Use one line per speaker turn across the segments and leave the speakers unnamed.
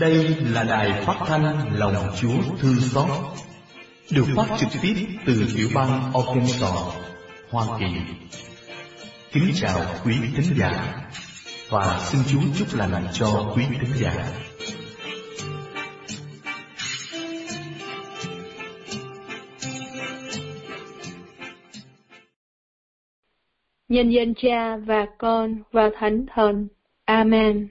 Đây là đài phát thanh Lòng Chúa Thương Xót, được phát trực tiếp từ tiểu bang Arkansas, Hoa Kỳ. Kính chào quý thính giả và xin Chúa chúc lành cho quý thính giả.
Nhân dân Cha và Con và Thánh Thần. Amen.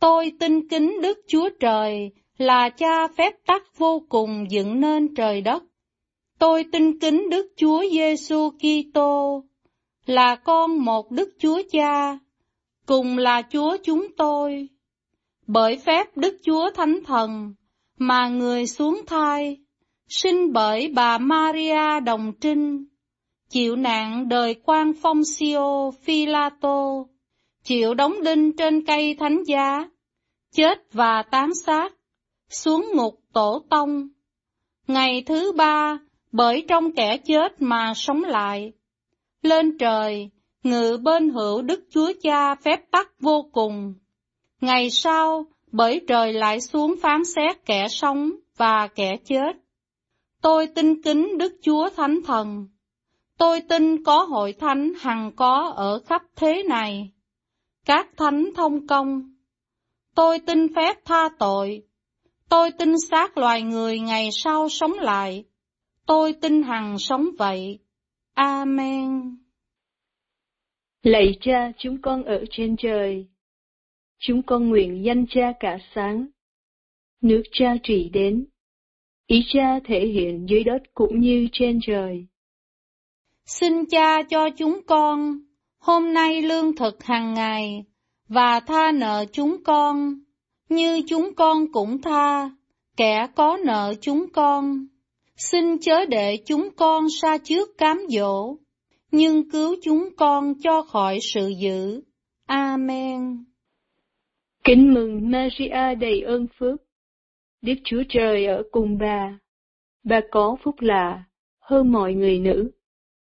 Tôi tin kính Đức Chúa Trời là cha phép tắc vô cùng dựng nên trời đất. Tôi tin kính Đức Chúa Giêsu Kitô là con một Đức Chúa Cha, cùng là Chúa chúng tôi. Bởi phép Đức Chúa Thánh Thần mà người xuống thai, sinh bởi bà Maria Đồng Trinh, chịu nạn đời quan phong siêu Philato, chịu đóng đinh trên cây thánh giá, chết và tán xác, xuống ngục tổ tông. Ngày thứ ba, bởi trong kẻ chết mà sống lại. Lên trời, ngự bên hữu Đức Chúa Cha phép tắc vô cùng. Ngày sau, bởi trời lại xuống phán xét kẻ sống và kẻ chết. Tôi tin kính Đức Chúa Thánh Thần. Tôi tin có hội thánh hằng có ở khắp thế này. Các thánh thông công. Tôi tin phép tha tội. Tôi tin xác loài người ngày sau sống lại. Tôi tin hằng sống vậy. Amen.
Lạy cha, chúng con ở trên trời. Chúng con nguyện danh cha cả sáng. Nước cha trị đến. Ý cha thể hiện dưới đất cũng như trên trời.
Xin cha cho chúng con, hôm nay lương thực hàng ngày, và tha nợ chúng con, như chúng con cũng tha, kẻ có nợ chúng con. Xin chớ để chúng con xa trước cám dỗ, nhưng cứu chúng con cho khỏi sự dữ. Amen.
Kính mừng Maria đầy ơn phước. Đức Chúa Trời ở cùng bà. Bà có phúc lạ hơn mọi người nữ,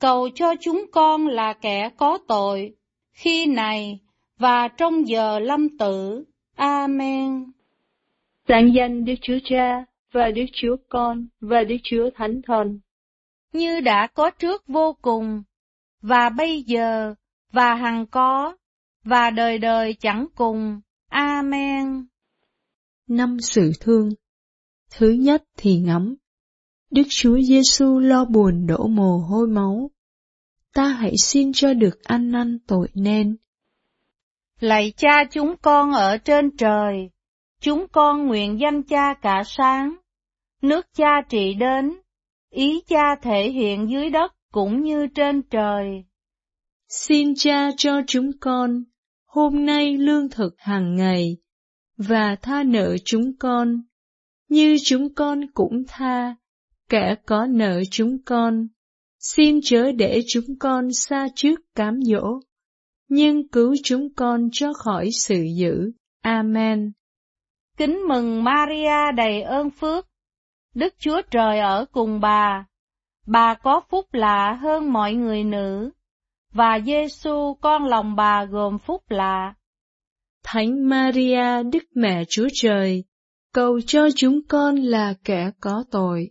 cầu cho chúng con là kẻ có tội, khi này và trong giờ lâm tử. Amen.
Sáng danh Đức Chúa Cha và Đức Chúa Con và Đức Chúa Thánh Thần.
Như đã có trước vô cùng, và bây giờ, và hằng có, và đời đời chẳng cùng. Amen.
Năm sự thương Thứ nhất thì ngắm. Đức Chúa Giêsu lo buồn đổ mồ hôi máu. Ta hãy xin cho được ăn năn tội nên.
Lạy cha chúng con ở trên trời, chúng con nguyện danh cha cả sáng, nước cha trị đến, ý cha thể hiện dưới đất cũng như trên trời.
Xin cha cho chúng con, hôm nay lương thực hàng ngày, và tha nợ chúng con, như chúng con cũng tha, kẻ có nợ chúng con. Xin chớ để chúng con xa trước cám dỗ, nhưng cứu chúng con cho khỏi sự dữ. Amen.
Kính mừng Maria đầy ơn phước, Đức Chúa Trời ở cùng bà. Bà có phúc lạ hơn mọi người nữ, và Giêsu con lòng bà gồm phúc lạ.
Thánh Maria Đức Mẹ Chúa Trời, cầu cho chúng con là kẻ có tội,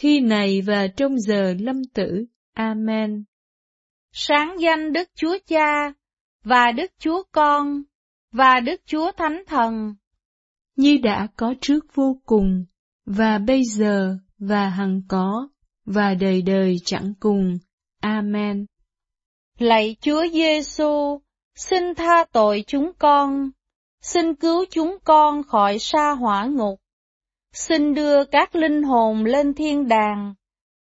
khi này và trong giờ lâm tử. Amen.
Sáng danh Đức Chúa Cha, và Đức Chúa Con, và Đức Chúa Thánh Thần.
Như đã có trước vô cùng, và bây giờ, và hằng có, và đời đời chẳng cùng. Amen.
Lạy Chúa Giêsu, xin tha tội chúng con, xin cứu chúng con khỏi sa hỏa ngục, xin đưa các linh hồn lên thiên đàng,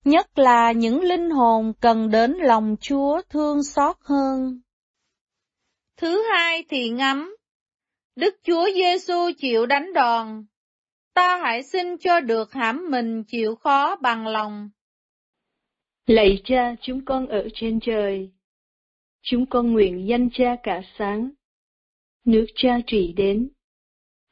nhất là những linh hồn cần đến lòng Chúa thương xót hơn. Thứ hai thì ngắm, Đức Chúa Giêsu chịu đánh đòn, ta hãy xin cho được hãm mình chịu khó bằng lòng.
Lạy cha chúng con ở trên trời, chúng con nguyện danh cha cả sáng, nước cha trị đến,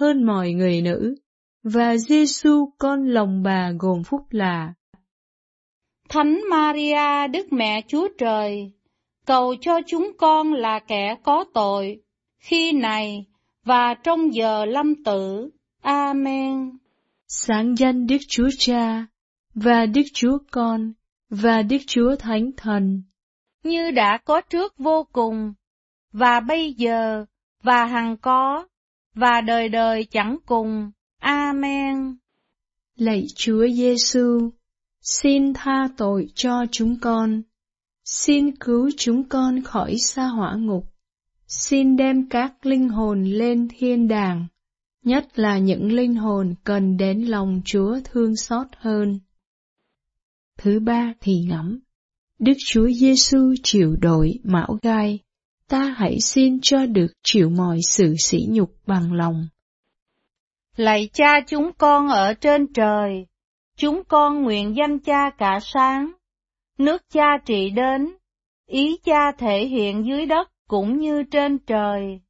hơn mọi người nữ, và Giêsu con lòng bà gồm phúc lạ.
Thánh Maria Đức Mẹ Chúa Trời, cầu cho chúng con là kẻ có tội, khi này và trong giờ lâm tử. Amen.
Sáng danh Đức Chúa Cha và Đức Chúa Con và Đức Chúa Thánh Thần,
như đã có trước vô cùng, và bây giờ, và hằng có, và đời đời chẳng cùng. Amen.
Lạy Chúa Giêsu, xin tha tội cho chúng con. Xin cứu chúng con khỏi xa hỏa ngục. Xin đem các linh hồn lên thiên đàng, nhất là những linh hồn cần đến lòng Chúa thương xót hơn. Thứ ba thì ngẫm, Đức Chúa Giêsu chịu đổi mão gai, ta hãy xin cho được chịu mọi sự sỉ nhục bằng lòng.
Lạy cha chúng con ở trên trời, chúng con nguyện danh cha cả sáng, nước cha trị đến, ý cha thể hiện dưới đất cũng như trên trời.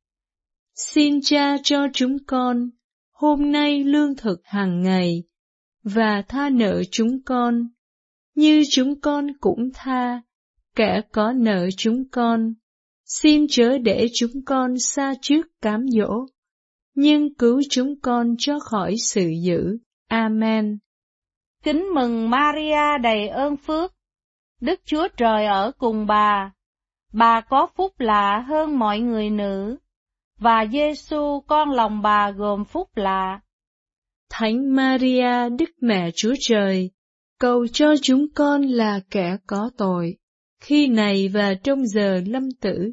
Xin cha cho chúng con hôm nay lương thực hàng ngày và tha nợ chúng con như chúng con cũng tha kẻ có nợ chúng con, xin chớ để chúng con xa trước cám dỗ, nhưng cứu chúng con cho khỏi sự dữ. Amen.
Kính mừng Maria đầy ơn phước, Đức Chúa Trời ở cùng bà, bà có phúc lạ hơn mọi người nữ, và Giêsu con lòng bà gồm phúc lạ.
Thánh Maria Đức Mẹ Chúa Trời, cầu cho chúng con là kẻ có tội, khi này và trong giờ lâm tử.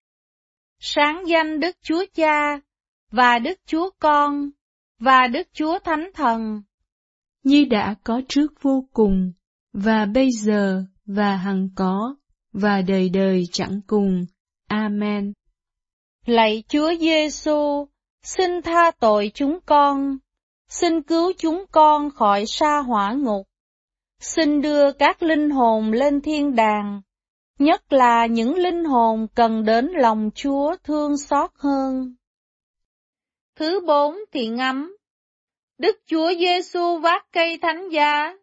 Sáng danh Đức Chúa Cha, và Đức Chúa Con, và Đức Chúa Thánh Thần.
Như đã có trước vô cùng, và bây giờ, và hằng có, và đời đời chẳng cùng. Amen.
Lạy Chúa Giêsu, xin tha tội chúng con, xin cứu chúng con khỏi sa hỏa ngục, xin đưa các linh hồn lên thiên đàng, nhất là những linh hồn cần đến lòng Chúa thương xót hơn. Thứ bốn thì ngắm Đức Chúa Giêsu vác cây thánh giá,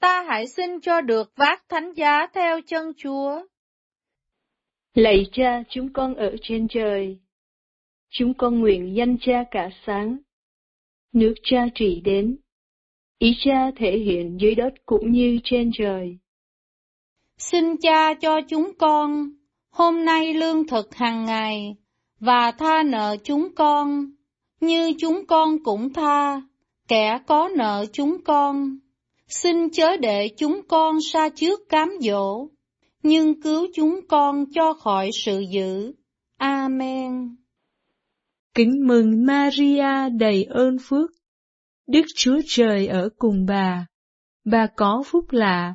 ta hãy xin cho được vác thánh giá theo chân Chúa.
Lạy cha chúng con ở trên trời, chúng con nguyện danh cha cả sáng, nước cha trị đến, ý cha thể hiện dưới đất cũng như trên trời.
Xin cha cho chúng con hôm nay lương thực hàng ngày, và tha nợ chúng con, như chúng con cũng tha, kẻ có nợ chúng con. Xin chớ để chúng con xa trước cám dỗ, nhưng cứu chúng con cho khỏi sự dữ. Amen.
Kính mừng Maria đầy ơn phước, Đức Chúa Trời ở cùng bà. Bà có phúc lạ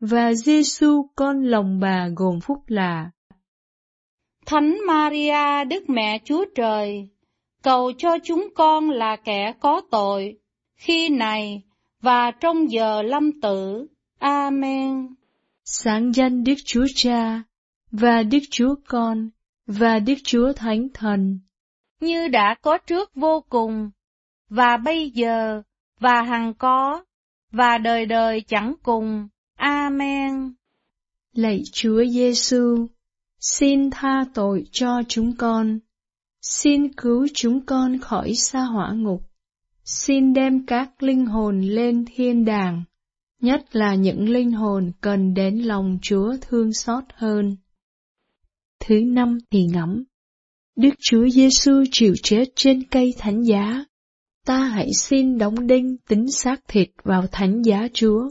và Giêsu con lòng bà gồm phúc lạ.
Thánh Maria Đức Mẹ Chúa Trời, cầu cho chúng con là kẻ có tội, khi này và trong giờ lâm tử. Amen.
Sáng danh Đức Chúa Cha, và Đức Chúa Con, và Đức Chúa Thánh Thần.
Như đã có trước vô cùng, và bây giờ, và hằng có, và đời đời chẳng cùng. Amen.
Lạy Chúa Giêsu, xin tha tội cho chúng con. Xin cứu chúng con khỏi xa hỏa ngục. Xin đem các linh hồn lên thiên đàng. nhất là những linh hồn cần đến lòng Chúa thương xót hơn. Thứ năm thì ngẫm, Đức Chúa Giêsu chịu chết trên cây thánh giá, ta hãy xin đóng đinh tính xác thịt vào thánh giá Chúa.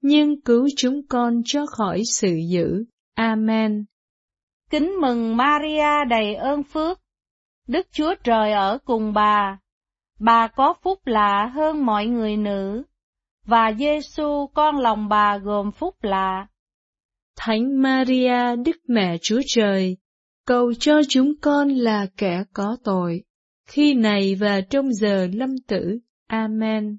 nhưng cứu chúng con cho khỏi sự dữ. Amen.
Kính mừng Maria đầy ơn phước, Đức Chúa Trời ở cùng bà. Bà có phúc lạ hơn mọi người nữ, và Giêsu con lòng bà gồm phúc lạ.
Thánh Maria Đức Mẹ Chúa Trời, cầu cho chúng con là kẻ có tội, khi này và trong giờ lâm tử. Amen.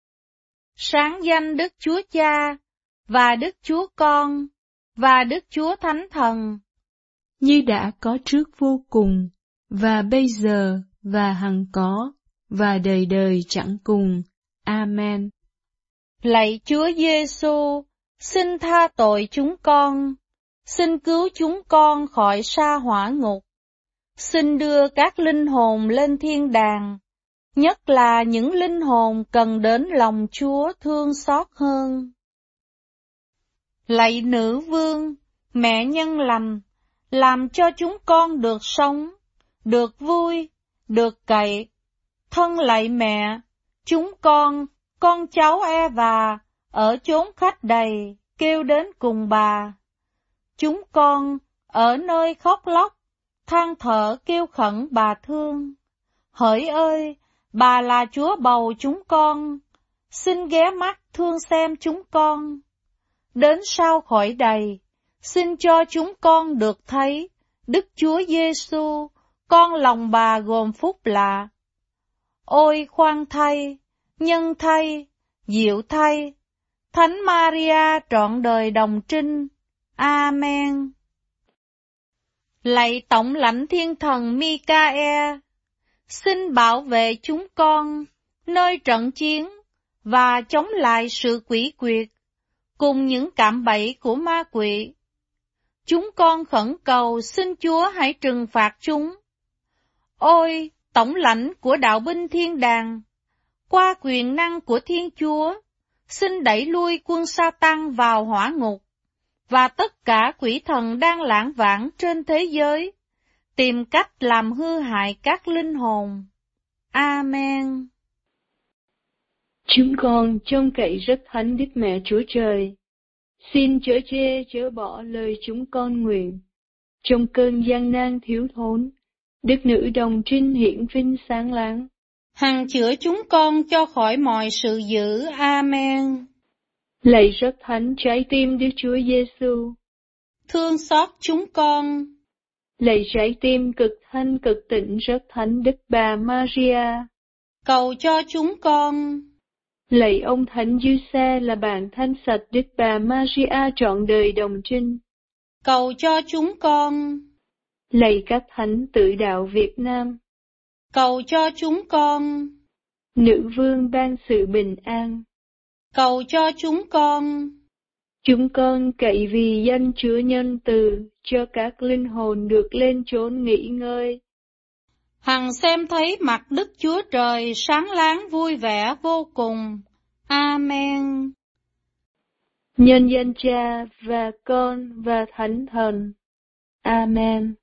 Sáng danh Đức Chúa Cha, và Đức Chúa Con, và Đức Chúa Thánh Thần.
Như đã có trước vô cùng, và bây giờ, và hằng có, và đời đời chẳng cùng. Amen.
Lạy Chúa Giêsu, xin tha tội chúng con xin cứu chúng con khỏi sa hỏa ngục. Xin đưa các linh hồn lên thiên đàng, nhất là những linh hồn cần đến lòng Chúa thương xót hơn. Lạy nữ vương, mẹ nhân lành, làm cho chúng con được sống, được vui, được cậy. Thân lạy mẹ, chúng con, con cháu e và ở chốn khách đầy, kêu đến cùng bà. Chúng con, ở nơi khóc lóc, than thở kêu khẩn bà thương. Hỡi ơi, bà là Chúa bầu chúng con, xin ghé mắt thương xem chúng con. Đến sau khỏi đầy, xin cho chúng con được thấy Đức Chúa Giêsu, con lòng bà gồm phúc lạ. Ôi khoan thay, nhân thay, diệu thay, Thánh Maria trọn đời đồng trinh. Amen. Lạy Tổng lãnh Thiên Thần Micae, xin bảo vệ chúng con nơi trận chiến và chống lại sự quỷ quyệt cùng những cạm bẫy của ma quỷ. Chúng con khẩn cầu xin Chúa hãy trừng phạt chúng. Ôi, tổng lãnh của đạo binh thiên đàng, qua quyền năng của Thiên Chúa, xin đẩy lui quân sa tăng vào hỏa ngục, và tất cả quỷ thần đang lãng vãng trên thế giới, tìm cách làm hư hại các linh hồn. Amen.
Chúng con trông cậy rất thánh Đức Mẹ Chúa Trời. Xin chở che chở bỏ lời chúng con nguyện. Trong cơn gian nan thiếu thốn, Đức Nữ Đồng Trinh hiển vinh sáng láng.
Hằng chữa chúng con cho khỏi mọi sự dữ. Amen.
Lạy rất thánh trái tim Đức Chúa Giêsu,
Thương xót chúng con.
Lạy trái tim cực thanh cực tịnh rất thánh Đức Bà Maria,
Cầu cho chúng con.
lạy ông Thánh Xe là bạn thanh sạch Đức Bà Maria trọn đời đồng trinh,
Cầu cho chúng con.
lạy các thánh tự đạo Việt Nam,
Cầu cho chúng con.
nữ vương ban sự bình an.
Cầu cho chúng con.
Chúng con cậy vì danh Chúa nhân từ cho các linh hồn được lên chốn nghỉ ngơi.
Hằng xem thấy mặt Đức Chúa Trời sáng láng vui vẻ vô cùng. Amen.
Nhân danh Cha và Con và Thánh Thần. Amen.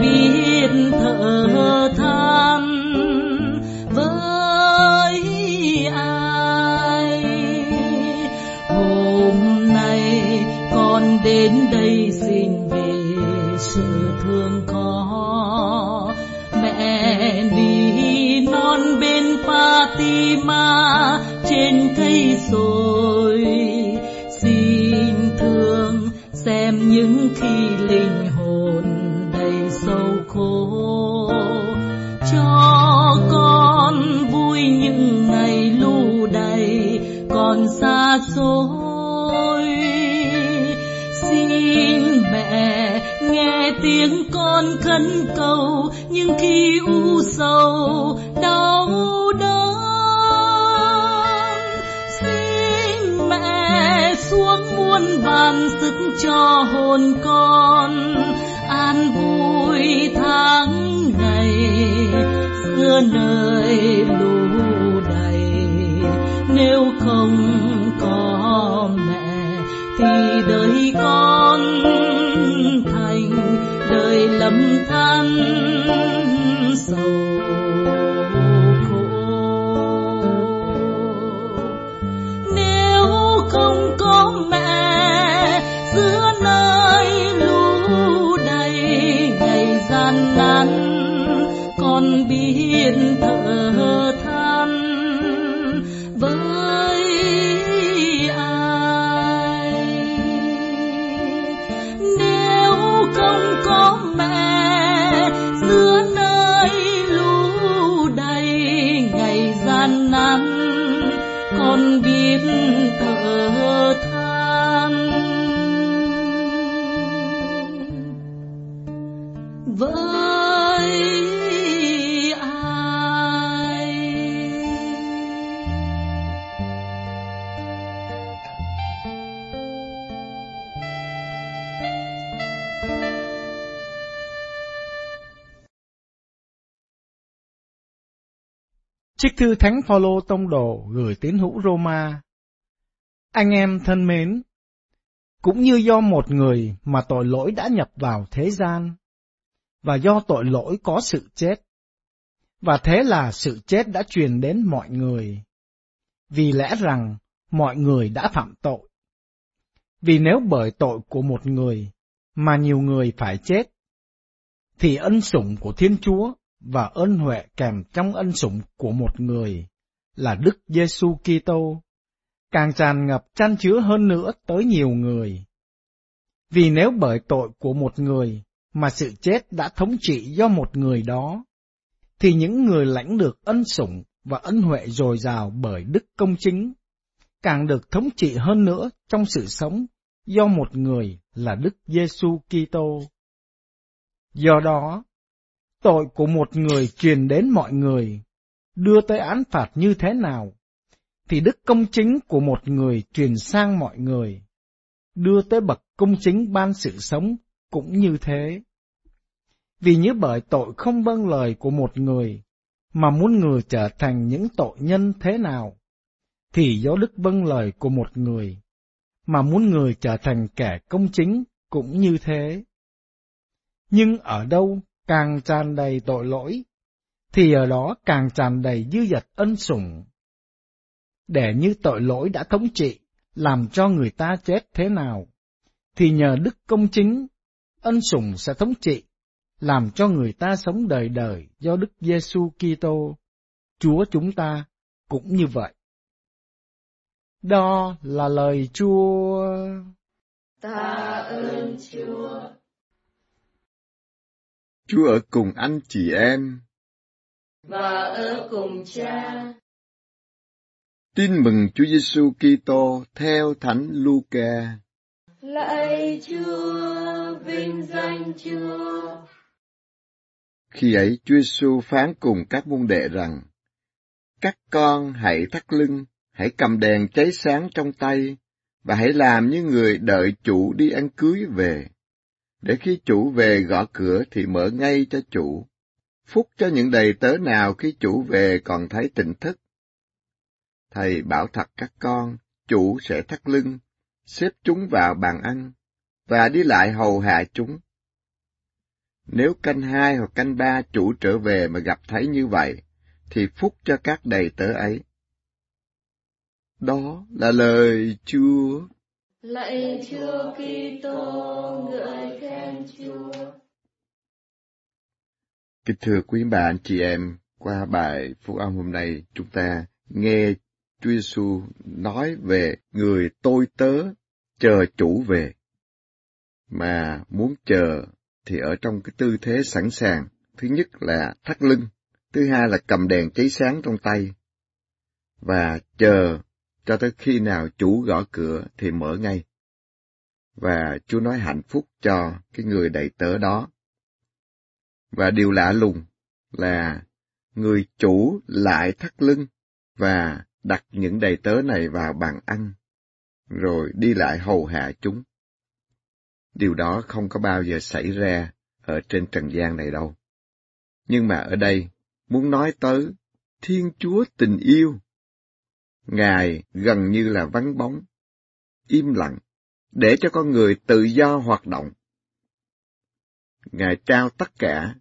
Biết thở than cho hồn con an vui tháng ngày.
Xưa nơi
thư Thánh Phaolô tông đồ gửi tín hữu Roma. Anh em thân mến, cũng như do một người mà tội lỗi đã nhập vào thế gian, và do tội lỗi có sự chết, và thế là sự chết đã truyền đến mọi người, vì lẽ rằng mọi người đã phạm tội. Vì nếu bởi tội của một người mà nhiều người phải chết, thì ân sủng của Thiên Chúa và ơn huệ kèm trong ân sủng của một người là Đức Giêsu Kitô càng tràn ngập chan chứa hơn nữa tới nhiều người. Vì nếu bởi tội của một người mà sự chết đã thống trị do một người đó, thì những người lãnh được ân sủng và ân huệ dồi dào bởi đức công chính càng được thống trị hơn nữa trong sự sống do một người là Đức Giêsu Kitô. Do đó, tội của một người truyền đến mọi người, đưa tới án phạt như thế nào, thì đức công chính của một người truyền sang mọi người, đưa tới bậc công chính ban sự sống cũng như thế. Vì như bởi tội không vâng lời của một người, mà muốn người trở thành những tội nhân thế nào, thì do đức vâng lời của một người, mà muốn người trở thành kẻ công chính cũng như thế. Nhưng ở đâu càng tràn đầy tội lỗi, thì ở đó càng tràn đầy dư dật ân sủng. Để như tội lỗi đã thống trị, làm cho người ta chết thế nào, thì nhờ đức công chính, ân sủng sẽ thống trị, làm cho người ta sống đời đời do Đức Giêsu Kitô, Chúa chúng ta cũng như vậy. Đó là lời Chúa.
Ta ơn Chúa.
Chúa ở cùng anh chị em.
Và ở cùng cha.
Tin mừng Chúa Giêsu Kitô theo Thánh Luca.
Lạy Chúa, vinh danh Chúa.
Khi ấy Chúa Giêsu phán cùng các môn đệ rằng, Các con hãy thắt lưng, hãy cầm đèn cháy sáng trong tay, và hãy làm như người đợi chủ đi ăn cưới về. Để khi chủ về gõ cửa thì mở ngay cho chủ. Phúc cho những đầy tớ nào khi chủ về còn thấy tỉnh thức. Thầy bảo thật các con, chủ sẽ thắt lưng, xếp chúng vào bàn ăn, và đi lại hầu hạ chúng. Nếu canh hai hoặc canh ba chủ trở về mà gặp thấy như vậy, thì phúc cho các đầy tớ ấy. Đó là lời Chúa.
Lạy Chúa Kitô, ngợi khen Chúa.
Kính thưa quý bạn, chị em, qua bài phúc âm hôm nay chúng ta nghe Chúa Giêsu nói về người tôi tớ chờ chủ về. Mà muốn chờ thì ở trong cái tư thế sẵn sàng, thứ nhất là thắt lưng, thứ hai là cầm đèn cháy sáng trong tay, và chờ cho tới khi nào chủ gõ cửa thì mở ngay. Và Chúa nói hạnh phúc cho cái người đầy tớ đó. Và điều lạ lùng là người chủ lại thắt lưng và đặt những đầy tớ này vào bàn ăn, rồi đi lại hầu hạ chúng. Điều đó không có bao giờ xảy ra ở trên trần gian này đâu. Nhưng mà ở đây, muốn nói tới Thiên Chúa tình yêu. Ngài gần như là vắng bóng, im lặng, để cho con người tự do hoạt động. Ngài trao tất cả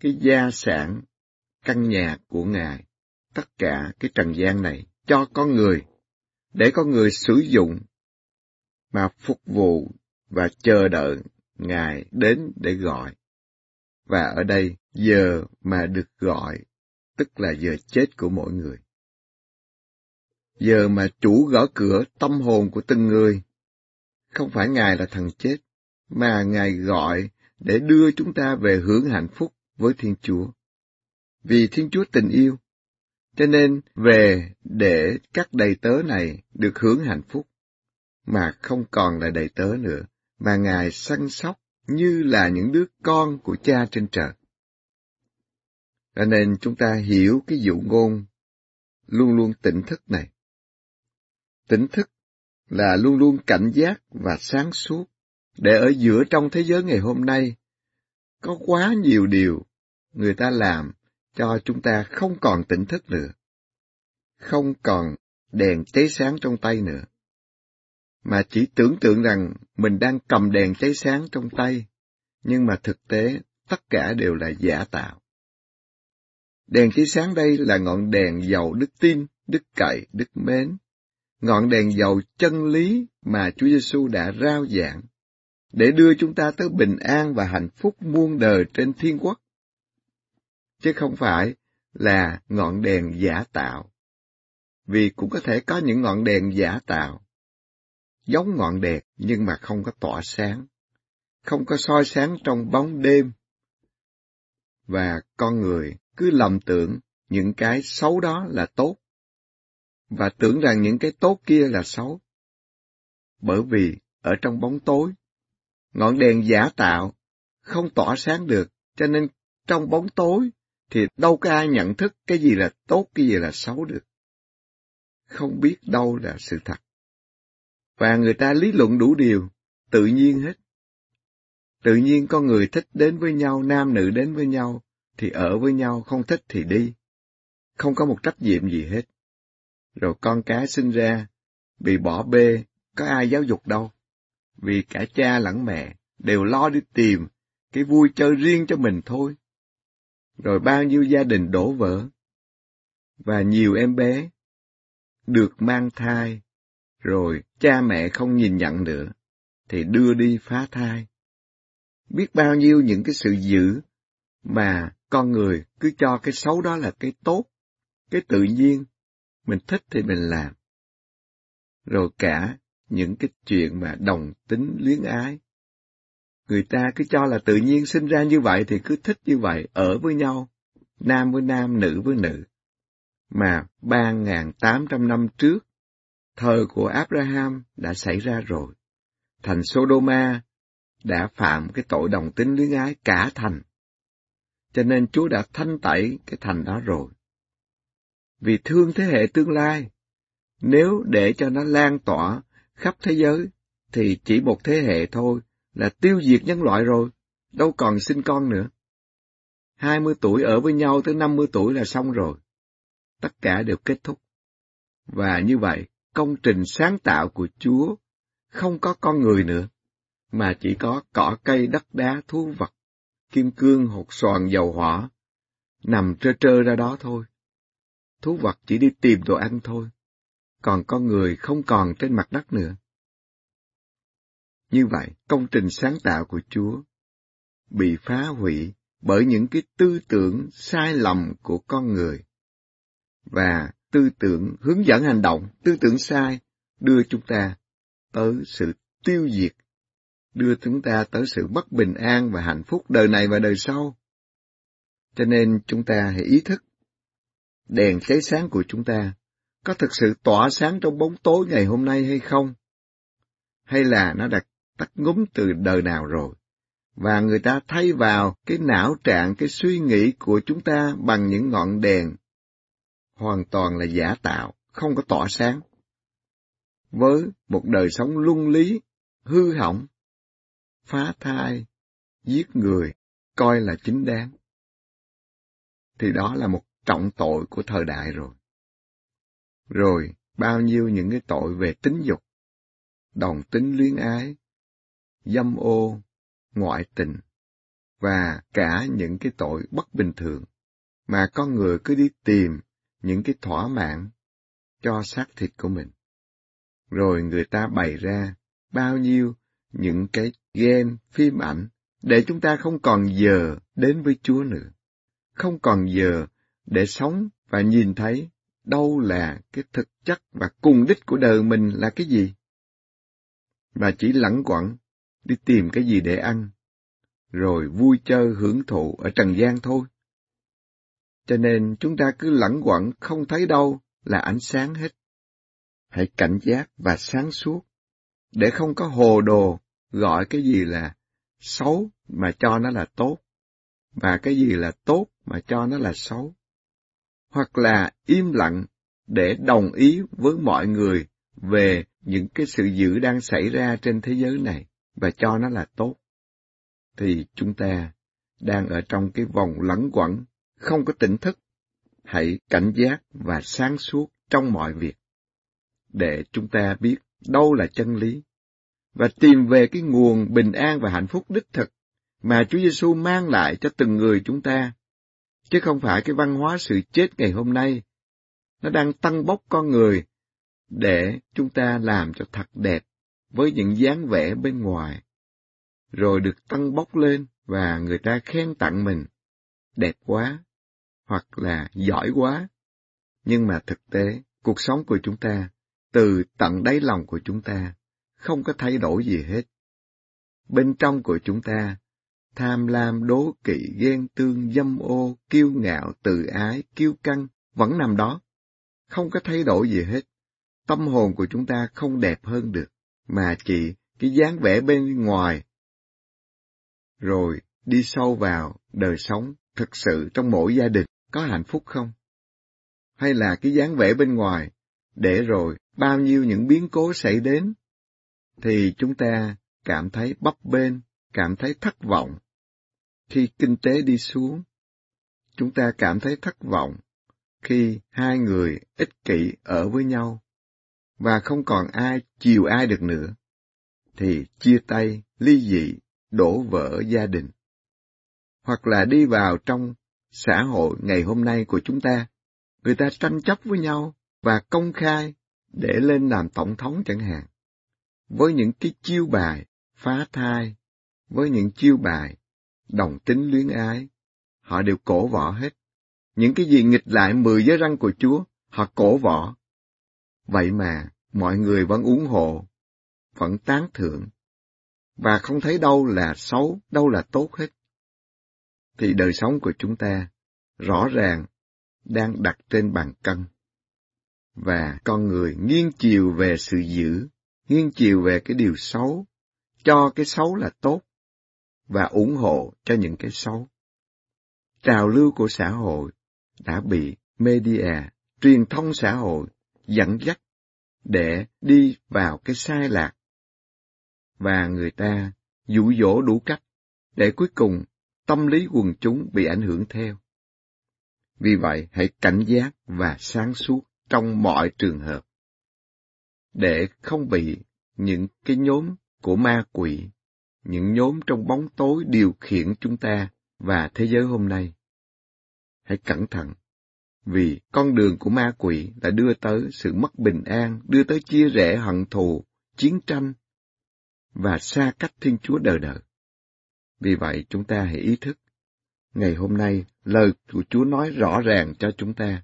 cái gia sản, căn nhà của Ngài, tất cả cái trần gian này cho con người, để con người sử dụng mà phục vụ và chờ đợi Ngài đến để gọi. Và ở đây, giờ mà được gọi, tức là giờ chết của mỗi người. Giờ mà chủ gõ cửa tâm hồn của từng người, không phải Ngài là thần chết, mà Ngài gọi để đưa chúng ta về hưởng hạnh phúc với Thiên Chúa. Vì Thiên Chúa tình yêu, cho nên về để các đầy tớ này được hưởng hạnh phúc, mà không còn là đầy tớ nữa, mà Ngài săn sóc như là những đứa con của cha trên trời. Cho nên chúng ta hiểu cái dụ ngôn luôn luôn tỉnh thức này. Tỉnh thức là luôn luôn cảnh giác và sáng suốt, để ở giữa trong thế giới ngày hôm nay có quá nhiều điều người ta làm cho chúng ta không còn tỉnh thức nữa, không còn đèn cháy sáng trong tay nữa, mà chỉ tưởng tượng rằng mình đang cầm đèn cháy sáng trong tay, nhưng mà thực tế tất cả đều là giả tạo. Đèn cháy sáng đây là ngọn đèn dầu đức tin, đức cậy, đức mến, ngọn đèn dầu chân lý mà Chúa Giêsu đã rao giảng để đưa chúng ta tới bình an và hạnh phúc muôn đời trên thiên quốc. Chứ không phải là ngọn đèn giả tạo. Vì cũng có thể có những ngọn đèn giả tạo, giống ngọn đèn nhưng mà không có tỏa sáng, không có soi sáng trong bóng đêm. Và con người cứ lầm tưởng những cái xấu đó là tốt, và tưởng rằng những cái tốt kia là xấu. Bởi vì ở trong bóng tối, ngọn đèn giả tạo không tỏa sáng được, cho nên trong bóng tối thì đâu có ai nhận thức cái gì là tốt, cái gì là xấu được. Không biết đâu là sự thật. Và người ta lý luận đủ điều, tự nhiên hết. Tự nhiên con người thích đến với nhau, nam nữ đến với nhau, thì ở với nhau, không thích thì đi. Không có một trách nhiệm gì hết. Rồi con cái sinh ra, bị bỏ bê, có ai giáo dục đâu. Vì cả cha lẫn mẹ đều lo đi tìm cái vui chơi riêng cho mình thôi. Rồi bao nhiêu gia đình đổ vỡ. Và nhiều em bé được mang thai, rồi cha mẹ không nhìn nhận nữa, thì đưa đi phá thai. Biết bao nhiêu những cái sự dữ mà con người cứ cho cái xấu đó là cái tốt, cái tự nhiên, mình thích thì mình làm. Rồi cả những cái chuyện mà đồng tính luyến ái. Người ta cứ cho là tự nhiên sinh ra như vậy thì cứ thích như vậy, ở với nhau, nam với nam, nữ với nữ. Mà ba tám trăm năm trước, thời của Abraham đã xảy ra rồi. Thành Sodoma đã phạm cái tội đồng tính luyến ái cả thành cho nên Chúa đã thanh tẩy cái thành đó rồi. Vì thương thế hệ tương lai, nếu để cho nó lan tỏa khắp thế giới, thì chỉ một thế hệ thôi là tiêu diệt nhân loại rồi, đâu còn sinh con nữa. Hai mươi tuổi ở với nhau tới năm mươi tuổi là xong rồi. Tất cả đều kết thúc. Và như vậy, công trình sáng tạo của Chúa không có con người nữa, mà chỉ có cỏ cây đất đá thú vật, kim cương hột xoàn dầu hỏa, nằm trơ trơ ra đó thôi. Thú vật chỉ đi tìm đồ ăn thôi, còn con người không còn trên mặt đất nữa. Như vậy, công trình sáng tạo của Chúa bị phá hủy bởi những cái tư tưởng sai lầm của con người và tư tưởng hướng dẫn hành động, tư tưởng sai đưa chúng ta tới sự tiêu diệt, đưa chúng ta tới sự bất bình an và hạnh phúc đời này và đời sau. Cho nên chúng ta hãy ý thức, đèn cháy sáng của chúng ta có thực sự tỏa sáng trong bóng tối ngày hôm nay hay không? Hay là nó đã tắt ngúm từ đời nào rồi? Và người ta thay vào cái não trạng, cái suy nghĩ của chúng ta bằng những ngọn đèn hoàn toàn là giả tạo, không có tỏa sáng. Với một đời sống luân lý, hư hỏng, phá thai, giết người, coi là chính đáng. Thì đó là một trọng tội của thời đại rồi. Rồi, bao nhiêu những cái tội về tính dục, đồng tính luyến ái, dâm ô, ngoại tình, và cả những cái tội bất bình thường, mà con người cứ đi tìm những cái thỏa mãn cho xác thịt của mình. Rồi người ta bày ra bao nhiêu những cái game, phim ảnh, để chúng ta không còn giờ đến với Chúa nữa. Không còn giờ để sống và nhìn thấy đâu là cái thực chất và cùng đích của đời mình là cái gì. Mà chỉ lẳng quẩn đi tìm cái gì để ăn, rồi vui chơi hưởng thụ ở trần gian thôi. Cho nên chúng ta cứ lẳng quẩn không thấy đâu là ánh sáng hết. Hãy cảnh giác và sáng suốt, để không có hồ đồ gọi cái gì là xấu mà cho nó là tốt, và cái gì là tốt mà cho nó là xấu. Hoặc là im lặng để đồng ý với mọi người về những cái sự dữ đang xảy ra trên thế giới này và cho nó là tốt. Thì chúng ta đang ở trong cái vòng lẫn quẩn không có tỉnh thức, hãy cảnh giác và sáng suốt trong mọi việc, để chúng ta biết đâu là chân lý, và tìm về cái nguồn bình an và hạnh phúc đích thực mà Chúa Giêsu mang lại cho từng người chúng ta, chứ không phải cái văn hóa sự chết ngày hôm nay. Nó đang tăng bốc con người để chúng ta làm cho thật đẹp với những dáng vẻ bên ngoài, rồi được tăng bốc lên và người ta khen tặng mình. Đẹp quá, hoặc là giỏi quá. Nhưng mà thực tế, cuộc sống của chúng ta, từ tận đáy lòng của chúng ta, không có thay đổi gì hết. Bên trong của chúng ta, tham lam, đố kỵ, ghen tương, dâm ô, kiêu ngạo, tự ái, kiêu căng, vẫn nằm đó. Không có thay đổi gì hết. Tâm hồn của chúng ta không đẹp hơn được, mà chỉ cái dáng vẻ bên ngoài. Rồi đi sâu vào đời sống thực sự trong mỗi gia đình có hạnh phúc không? Hay là cái dáng vẻ bên ngoài, để rồi bao nhiêu những biến cố xảy đến, thì chúng ta cảm thấy bấp bênh, cảm thấy thất vọng. Khi kinh tế đi xuống, chúng ta cảm thấy thất vọng khi hai người ích kỷ ở với nhau và không còn ai chiều ai được nữa, thì chia tay, ly dị, đổ vỡ gia đình. Hoặc là đi vào trong xã hội ngày hôm nay của chúng ta, người ta tranh chấp với nhau và công khai để lên làm tổng thống chẳng hạn. Với những cái chiêu bài phá thai, với những chiêu bài đồng tính luyến ái, họ đều cổ võ hết. Những cái gì nghịch lại mười giới răng của Chúa, họ cổ võ. Vậy mà, mọi người vẫn ủng hộ, vẫn tán thưởng, và không thấy đâu là xấu, đâu là tốt hết thì đời sống của chúng ta rõ ràng đang đặt trên bàn cân. Và con người nghiêng chiều về sự dữ, nghiêng chiều về cái điều xấu, cho cái xấu là tốt, và ủng hộ cho những cái xấu. trào lưu của xã hội đã bị media, truyền thông xã hội dẫn dắt để đi vào cái sai lạc. Và người ta dụ dỗ đủ cách để cuối cùng tâm lý quần chúng bị ảnh hưởng theo. Vì vậy, hãy cảnh giác và sáng suốt trong mọi trường hợp, để không bị những cái nhóm của ma quỷ, những nhóm trong bóng tối điều khiển chúng ta và thế giới hôm nay. Hãy cẩn thận, vì con đường của ma quỷ đã đưa tới sự mất bình an, đưa tới chia rẽ hận thù, chiến tranh và xa cách Thiên Chúa đời đời. Vì vậy chúng ta hãy ý thức. Ngày hôm nay, lời của Chúa nói rõ ràng cho chúng ta.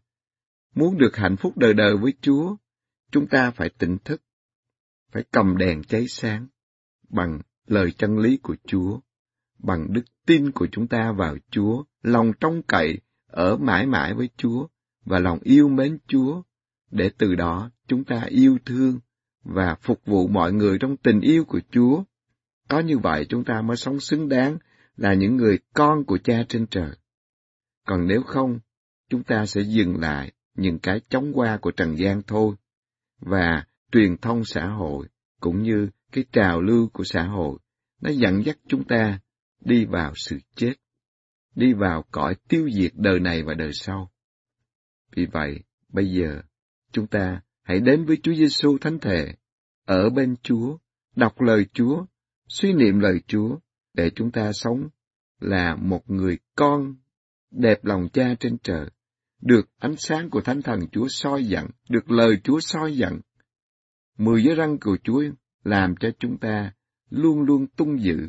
Muốn được hạnh phúc đời đời với Chúa, chúng ta phải tỉnh thức, phải cầm đèn cháy sáng, bằng lời chân lý của Chúa, bằng đức tin của chúng ta vào Chúa, lòng trông cậy, ở mãi mãi với Chúa, và lòng yêu mến Chúa, để từ đó chúng ta yêu thương và phục vụ mọi người trong tình yêu của Chúa. Có như vậy chúng ta mới sống xứng đáng là những người con của cha trên trời. Còn nếu không, chúng ta sẽ dừng lại những cái chóng qua của trần gian thôi, và truyền thông xã hội cũng như cái trào lưu của xã hội nó dẫn dắt chúng ta đi vào sự chết, đi vào cõi tiêu diệt đời này và đời sau. Vì vậy, bây giờ, chúng ta hãy đến với Chúa Giêsu thánh thể, ở bên Chúa, đọc lời Chúa, suy niệm lời Chúa, để chúng ta sống là một người con đẹp lòng cha trên trời, được ánh sáng của Thánh Thần Chúa soi dặn, được lời Chúa soi dặn. Mười giới răng của Chúa làm cho chúng ta luôn luôn tung dự,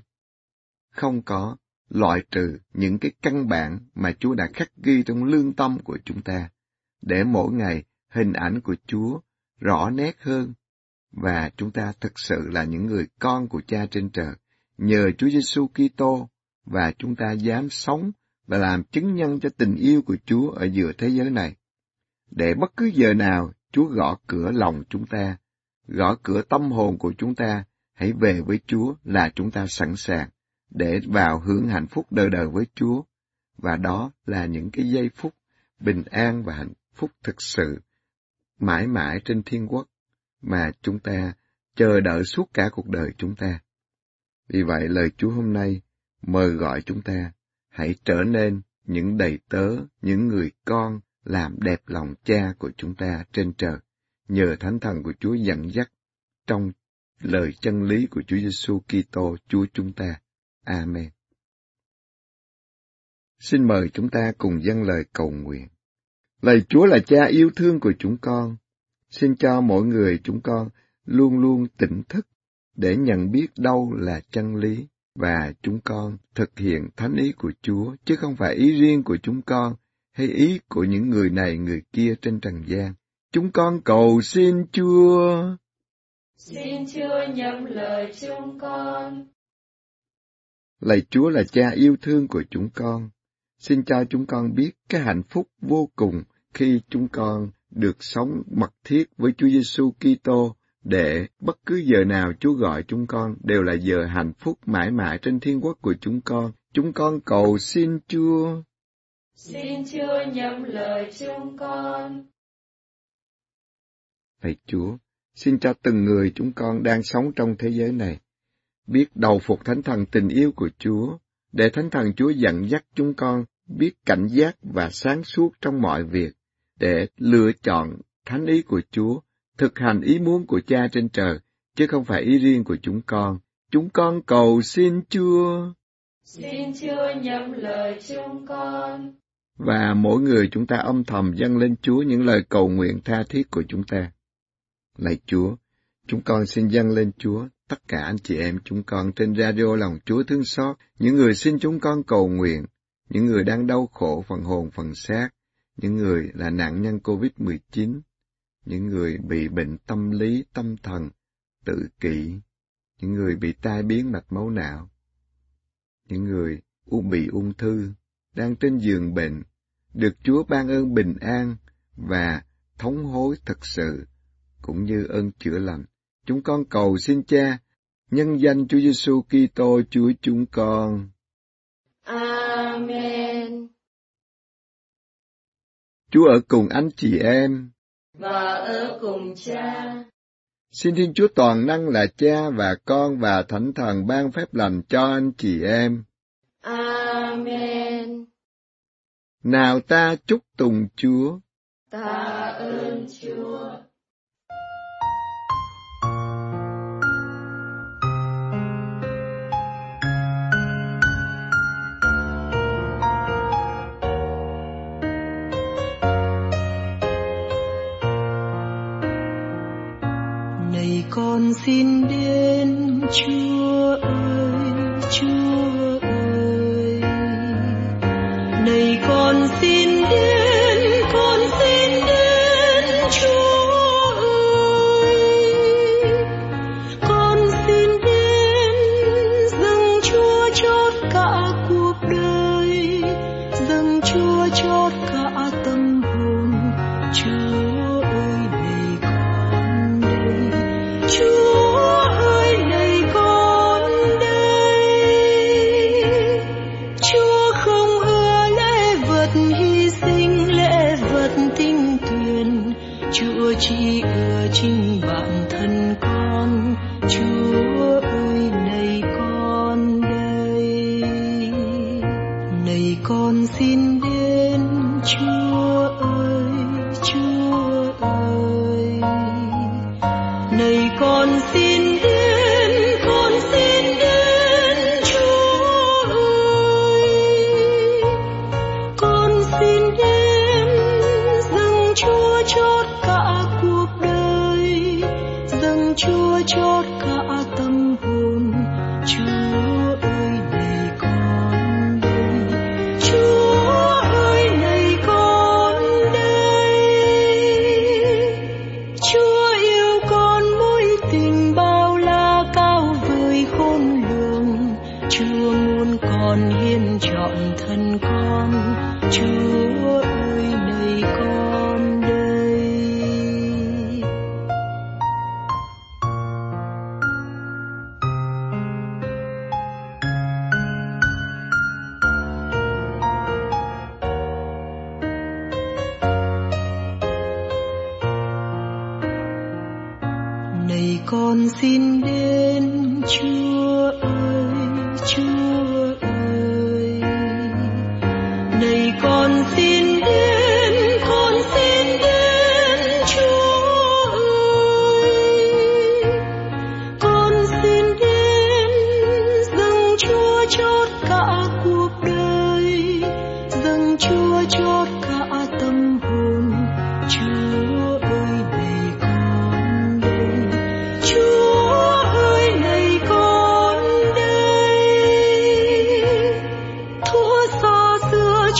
không có loại trừ những cái căn bản mà Chúa đã khắc ghi trong lương tâm của chúng ta, để mỗi ngày hình ảnh của Chúa rõ nét hơn, và chúng ta thực sự là những người con của Cha trên trời, nhờ Chúa Giêsu Kitô và chúng ta dám sống và làm chứng nhân cho tình yêu của Chúa ở giữa thế giới này. Để bất cứ giờ nào Chúa gõ cửa lòng chúng ta, gõ cửa tâm hồn của chúng ta, hãy về với Chúa là chúng ta sẵn sàng để vào hưởng hạnh phúc đời đời với Chúa. Và đó là những cái giây phút bình an và hạnh phúc thực sự, mãi mãi trên thiên quốc mà chúng ta chờ đợi suốt cả cuộc đời chúng ta. Vì vậy lời Chúa hôm nay mời gọi chúng ta hãy trở nên những đầy tớ, những người con làm đẹp lòng cha của chúng ta trên trời, nhờ Thánh Thần của Chúa dẫn dắt trong lời chân lý của Chúa Giêsu Kitô Chúa chúng ta. Amen. Xin mời chúng ta cùng dâng lời cầu nguyện. Lạy Chúa là cha yêu thương của chúng con. Xin cho mỗi người chúng con luôn luôn tỉnh thức để nhận biết đâu là chân lý và chúng con thực hiện thánh ý của Chúa, chứ không phải ý riêng của chúng con hay ý của những người này người kia trên trần gian. Chúng con cầu xin Chúa.
Xin Chúa nhậm lời chúng con.
Lạy Chúa là cha yêu thương của chúng con. Xin cho chúng con biết cái hạnh phúc vô cùng khi chúng con được sống mật thiết với Chúa Giêsu Kitô để bất cứ giờ nào Chúa gọi chúng con đều là giờ hạnh phúc mãi mãi trên thiên quốc của chúng con. Chúng con cầu xin Chúa.
Xin Chúa nhậm lời chúng con.
Lạy Chúa, xin cho từng người chúng con đang sống trong thế giới này, biết đầu phục Thánh Thần tình yêu của Chúa, để Thánh Thần Chúa dẫn dắt chúng con biết cảnh giác và sáng suốt trong mọi việc, để lựa chọn thánh ý của Chúa thực hành ý muốn của cha trên trời, chứ không phải ý riêng của chúng con. Chúng con cầu xin Chúa.
Xin Chúa nhậm lời chúng con.
Và mỗi người chúng ta âm thầm dâng lên Chúa những lời cầu nguyện tha thiết của chúng ta. Lạy Chúa, chúng con xin dâng lên Chúa tất cả anh chị em chúng con trên radio lòng Chúa thương xót, những người xin chúng con cầu nguyện, những người đang đau khổ phần hồn phần xác, những người là nạn nhân COVID-19, những người bị bệnh tâm lý, tâm thần, tự kỷ, những người bị tai biến mạch máu não, những người bị ung thư, đang trên giường bệnh, được Chúa ban ơn bình an và thống hối thật sự, cũng như ơn chữa lành. Chúng con cầu xin Cha, nhân danh Chúa Giêsu Kitô Chúa chúng con.
Amen.
Chúa ở cùng anh chị em.
Và ở cùng cha.
Xin Thiên Chúa toàn năng là cha và con và Thánh Thần ban phép lành cho anh chị em.
Amen.
Nào ta chúc tùng Chúa.
Ta ơn Chúa.
con xin đến Chúa ơi Chúa ơi. Này con xin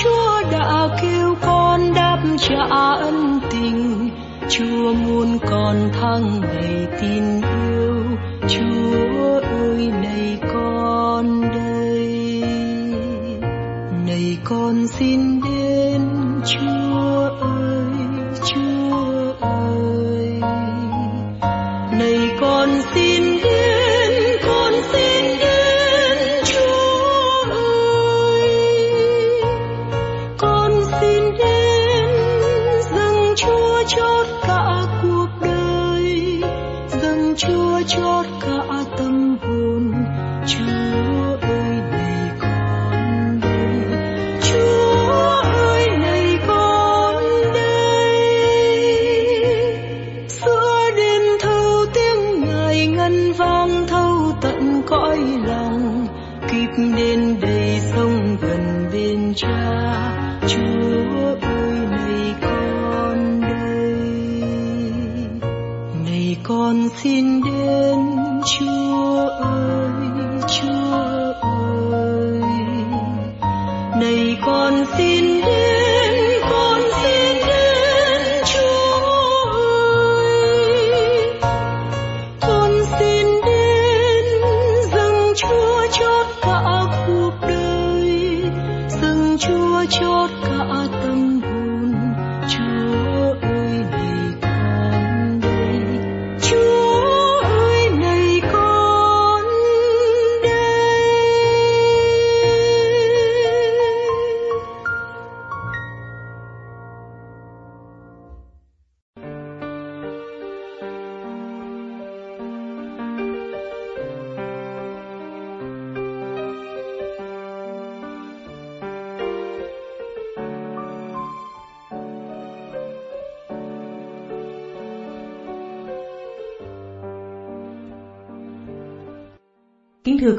Chúa đã kêu con đáp trả ân tình. Chúa muốn con thăng đầy tin yêu. Chúa ơi, này con đây. Này con xin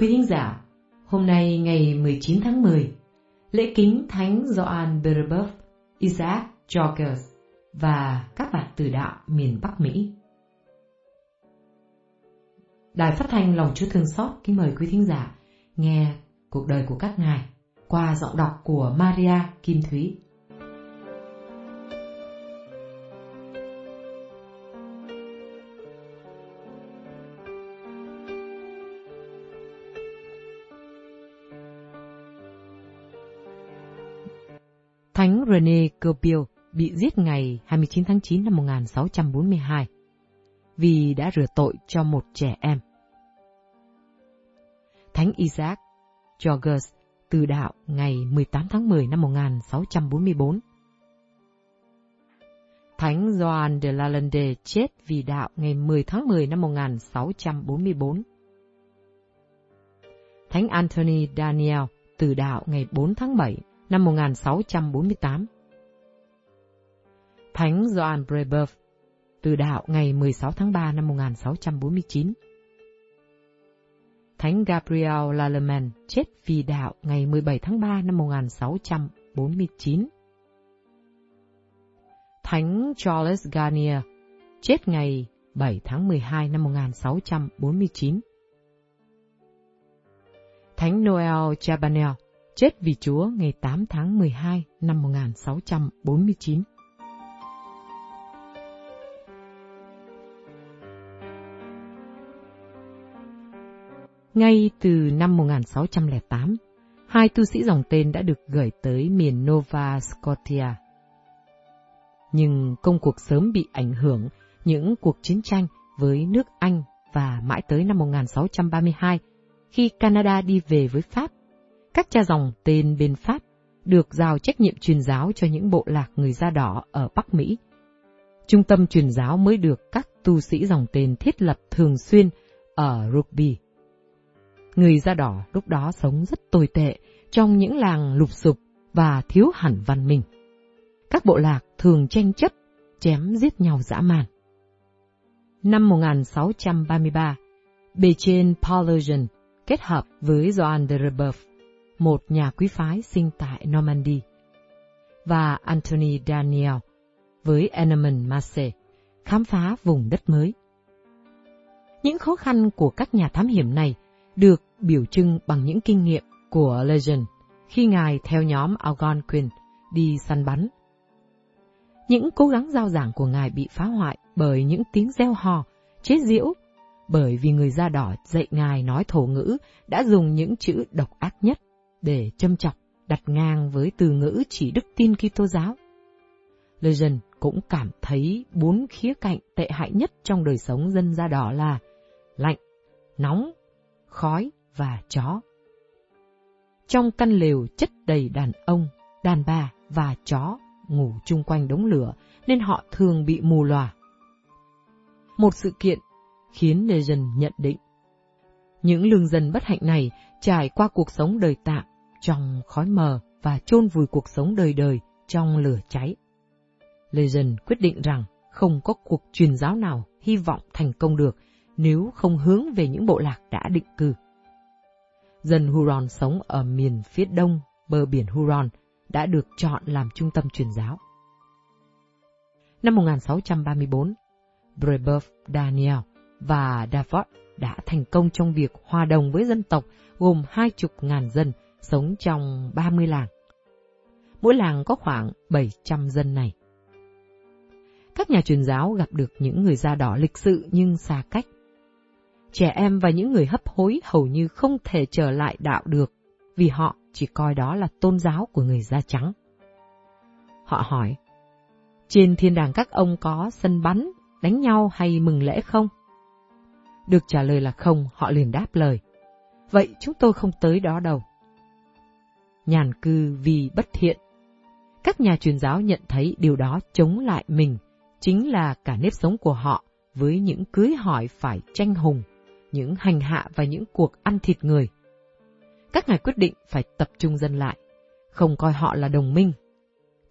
quý thính giả, hôm nay ngày 19 tháng 10, lễ kính Thánh Gioan Berebov, Isaac Georges và các bạn từ đạo miền Bắc Mỹ. Đài phát thanh Lòng Chúa Thương Xót kính mời quý thính giả nghe cuộc đời của các ngài qua giọng đọc của Maria Kim Thúy. Thánh René Goupil bị giết ngày 29 tháng 9 năm 1642 vì đã rửa tội cho một trẻ em. Thánh Isaac Georges từ đạo ngày 18 tháng 10 năm 1644. Thánh Gioan de Lalande chết vì đạo ngày 10 tháng 10 năm 1644. Thánh Anthony Daniel từ đạo ngày 4 tháng 7 năm 1648. Thánh John Brebeuf, từ đạo ngày 16 tháng 3 năm 1649. Thánh Gabriel Lallemand chết vì đạo ngày 17 tháng 3 năm 1649. Thánh Charles Garnier chết ngày 7 tháng 12 năm 1649. Thánh Noel Chabanel chết vì Chúa ngày 8 tháng 12 năm 1649. Ngay từ năm 1608, hai tu sĩ dòng tên đã được gửi tới miền Nova Scotia. Nhưng công cuộc sớm bị ảnh hưởng những cuộc chiến tranh với nước Anh và mãi tới năm 1632, khi Canada đi về với Pháp, các cha dòng tên bên Pháp được giao trách nhiệm truyền giáo cho những bộ lạc người da đỏ ở Bắc Mỹ. Trung tâm truyền giáo mới được các tu sĩ dòng tên thiết lập thường xuyên ở Rugby. Người da đỏ lúc đó sống rất tồi tệ trong những làng lụp sụp và thiếu hẳn văn minh. Các bộ lạc thường tranh chấp, chém giết nhau dã man. Năm 1633, bề trên Paulusian kết hợp với Joan de Rebeuf, một nhà quý phái sinh tại Normandy, và Anthony Daniel với Enemon Massey khám phá vùng đất mới. Những khó khăn của các nhà thám hiểm này được biểu trưng bằng những kinh nghiệm của Legend khi ngài theo nhóm Algonquin đi săn bắn. Những cố gắng giao giảng của ngài bị phá hoại bởi những tiếng reo hò, chế giễu, bởi vì người da đỏ dạy ngài nói thổ ngữ đã dùng những chữ độc ác nhất để châm chọc đặt ngang với từ ngữ chỉ đức tin Kitô giáo. Legend cũng cảm thấy bốn khía cạnh tệ hại nhất trong đời sống dân da đỏ là lạnh, nóng, khói và chó. Trong căn lều chất đầy đàn ông, đàn bà và chó ngủ chung quanh đống lửa nên họ thường bị mù lòa. Một sự kiện khiến Legend nhận định những lương dân bất hạnh này trải qua cuộc sống đời tạm trong khói mờ và chôn vùi cuộc sống đời đời trong lửa cháy. Legend quyết định rằng không có cuộc truyền giáo nào hy vọng thành công được nếu không hướng về những bộ lạc đã định cư. Dân Huron sống ở miền phía đông bờ biển Huron đã được chọn làm trung tâm truyền giáo. Năm 1634, Brebeuf Daniel và Davot đã thành công trong việc hòa đồng với dân tộc gồm hai chục ngàn dân sống trong 30 làng. Mỗi làng có khoảng 700 dân này. Các nhà truyền giáo gặp được những người da đỏ lịch sự nhưng xa cách trẻ em và những người hấp hối hầu như không thể trở lại đạo được, vì họ chỉ coi đó là tôn giáo của người da trắng. Họ hỏi, trên thiên đàng các ông có sân bắn, đánh nhau hay mừng lễ không? Được trả lời là không, họ liền đáp lời. Vậy chúng tôi không tới đó đâu. Nhàn cư vì bất thiện. Các nhà truyền giáo nhận thấy điều đó chống lại mình, chính là cả nếp sống của họ với những cưới hỏi phải tranh hùng những hành hạ và những cuộc ăn thịt người. Các ngài quyết định phải tập trung dân lại, không coi họ là đồng minh,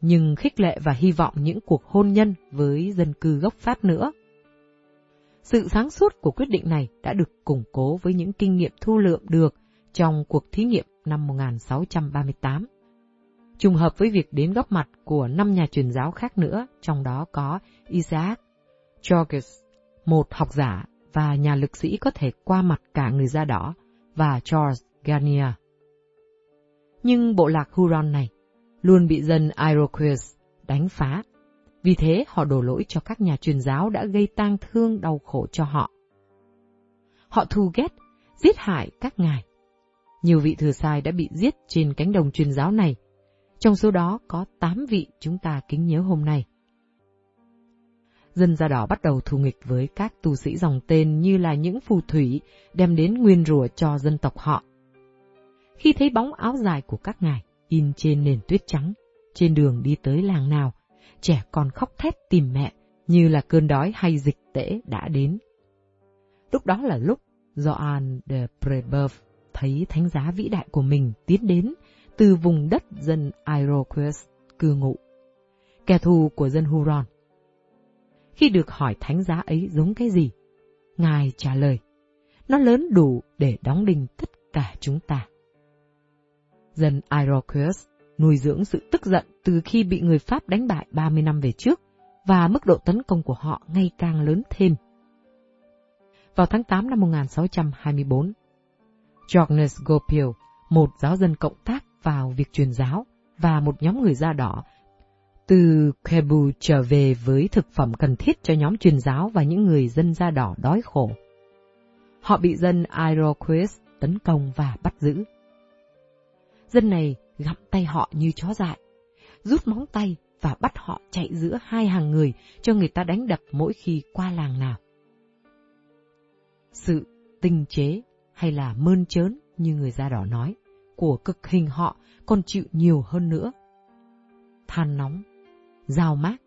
nhưng khích lệ và hy vọng những cuộc hôn nhân với dân cư gốc Pháp nữa. Sự sáng suốt của quyết định này đã được củng cố với những kinh nghiệm thu lượm được trong cuộc thí nghiệm năm 1638. Trùng hợp với việc đến góp mặt của năm nhà truyền giáo khác nữa, trong đó có Isaac Georges, một học giả và nhà lực sĩ có thể qua mặt cả người da đỏ, và Charles Garnier. Nhưng bộ lạc Huron này luôn bị dân Iroquois đánh phá. Vì thế họ đổ lỗi cho các nhà truyền giáo đã gây tang thương đau khổ cho họ. Họ thù ghét, giết hại các ngài. Nhiều vị thừa sai đã bị giết trên cánh đồng truyền giáo này. Trong số đó có 8 vị chúng ta kính nhớ hôm nay. Dân da đỏ bắt đầu thù nghịch với các tu sĩ dòng tên như là những phù thủy đem đến nguyên rủa cho dân tộc họ. Khi thấy bóng áo dài của các ngài in trên nền tuyết trắng, trên đường đi tới làng nào, trẻ con khóc thét tìm mẹ như là cơn đói hay dịch tễ đã đến. Lúc đó là lúc Joan de Prebeuf thấy thánh giá vĩ đại của mình tiến đến từ vùng đất dân Iroquois cư ngụ. Kẻ thù của dân Huron khi được hỏi thánh giá ấy giống cái gì, Ngài trả lời, nó lớn đủ để đóng đinh tất cả chúng ta. Dân Iroquois nuôi dưỡng sự tức giận từ khi bị người Pháp đánh bại 30 năm về trước, và mức độ tấn công của họ ngày càng lớn thêm. Vào tháng 8 năm 1624, Georges Gopil, một giáo dân cộng tác vào việc truyền giáo, và một nhóm người da đỏ từ Kebu trở về với thực phẩm cần thiết cho nhóm truyền giáo và những người dân da đỏ đói khổ. Họ bị dân Iroquois tấn công và bắt giữ. Dân này gặm tay họ như chó dại, rút móng tay và bắt họ chạy giữa hai hàng người cho người ta đánh đập mỗi khi qua làng nào. Sự tinh chế hay là mơn trớn như người da đỏ nói, của cực hình họ còn chịu nhiều hơn nữa. Than nóng, dao mát,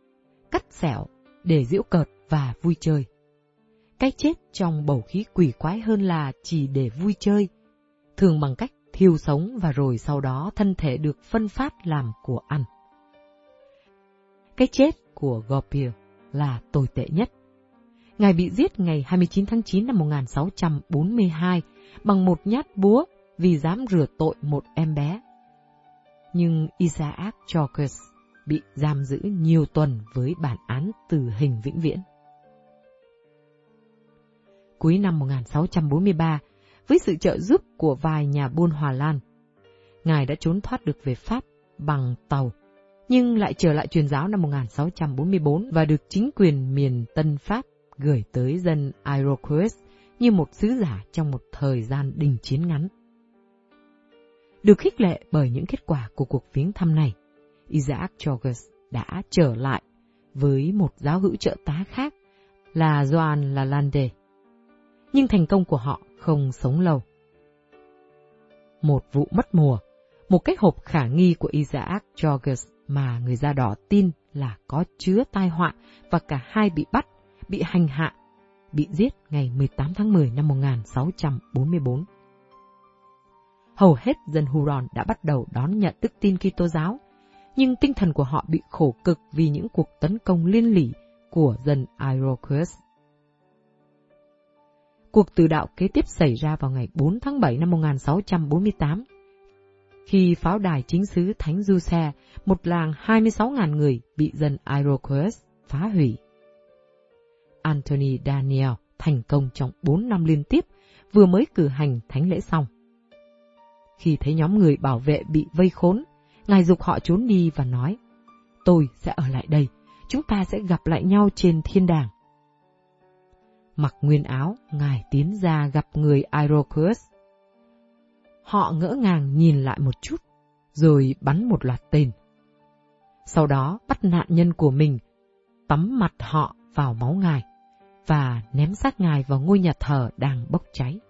cắt xẻo để giễu cợt và vui chơi. Cái chết trong bầu khí quỷ quái hơn là chỉ để vui chơi, thường bằng cách thiêu sống và rồi sau đó thân thể được phân phát làm của ăn. Cái chết của Gopier là tồi tệ nhất. Ngài bị giết ngày 29 tháng 9 năm 1642 bằng một nhát búa vì dám rửa tội một em bé. Nhưng Isaac Chalkers bị giam giữ nhiều tuần với bản án tử hình vĩnh viễn. Cuối năm 1643, với sự trợ giúp của vài nhà buôn Hòa Lan, Ngài đã trốn thoát được về Pháp bằng tàu, nhưng lại trở lại truyền giáo năm 1644 và được chính quyền miền Tân Pháp gửi tới dân Iroquois như một sứ giả trong một thời gian đình chiến ngắn. Được khích lệ bởi những kết quả của cuộc viếng thăm này, Isaac Georges đã trở lại với một giáo hữu trợ tá khác là Joan Lalande. Nhưng thành công của họ không sống lâu. Một vụ mất mùa, một cái hộp khả nghi của Isaac Georges mà người da đỏ tin là có chứa tai họa và cả hai bị bắt, bị hành hạ, bị giết ngày 18 tháng 10 năm 1644. Hầu hết dân Huron đã bắt đầu đón nhận đức tin Kitô giáo nhưng tinh thần của họ bị khổ cực vì những cuộc tấn công liên lỉ của dân Iroquois. Cuộc tử đạo kế tiếp xảy ra vào ngày 4 tháng 7 năm 1648, khi pháo đài chính sứ Thánh Du Xe, một làng 26.000 người bị dân Iroquois phá hủy. Anthony Daniel thành công trong 4 năm liên tiếp, vừa mới cử hành thánh lễ xong. Khi thấy nhóm người bảo vệ bị vây khốn, Ngài dục họ trốn đi và nói, tôi sẽ ở lại đây, chúng ta sẽ gặp lại nhau trên thiên đàng. Mặc nguyên áo, Ngài tiến ra gặp người Iroquois. Họ ngỡ ngàng nhìn lại một chút, rồi bắn một loạt tên. Sau đó bắt nạn nhân của mình, tắm mặt họ vào máu Ngài, và ném xác Ngài vào ngôi nhà thờ đang bốc cháy.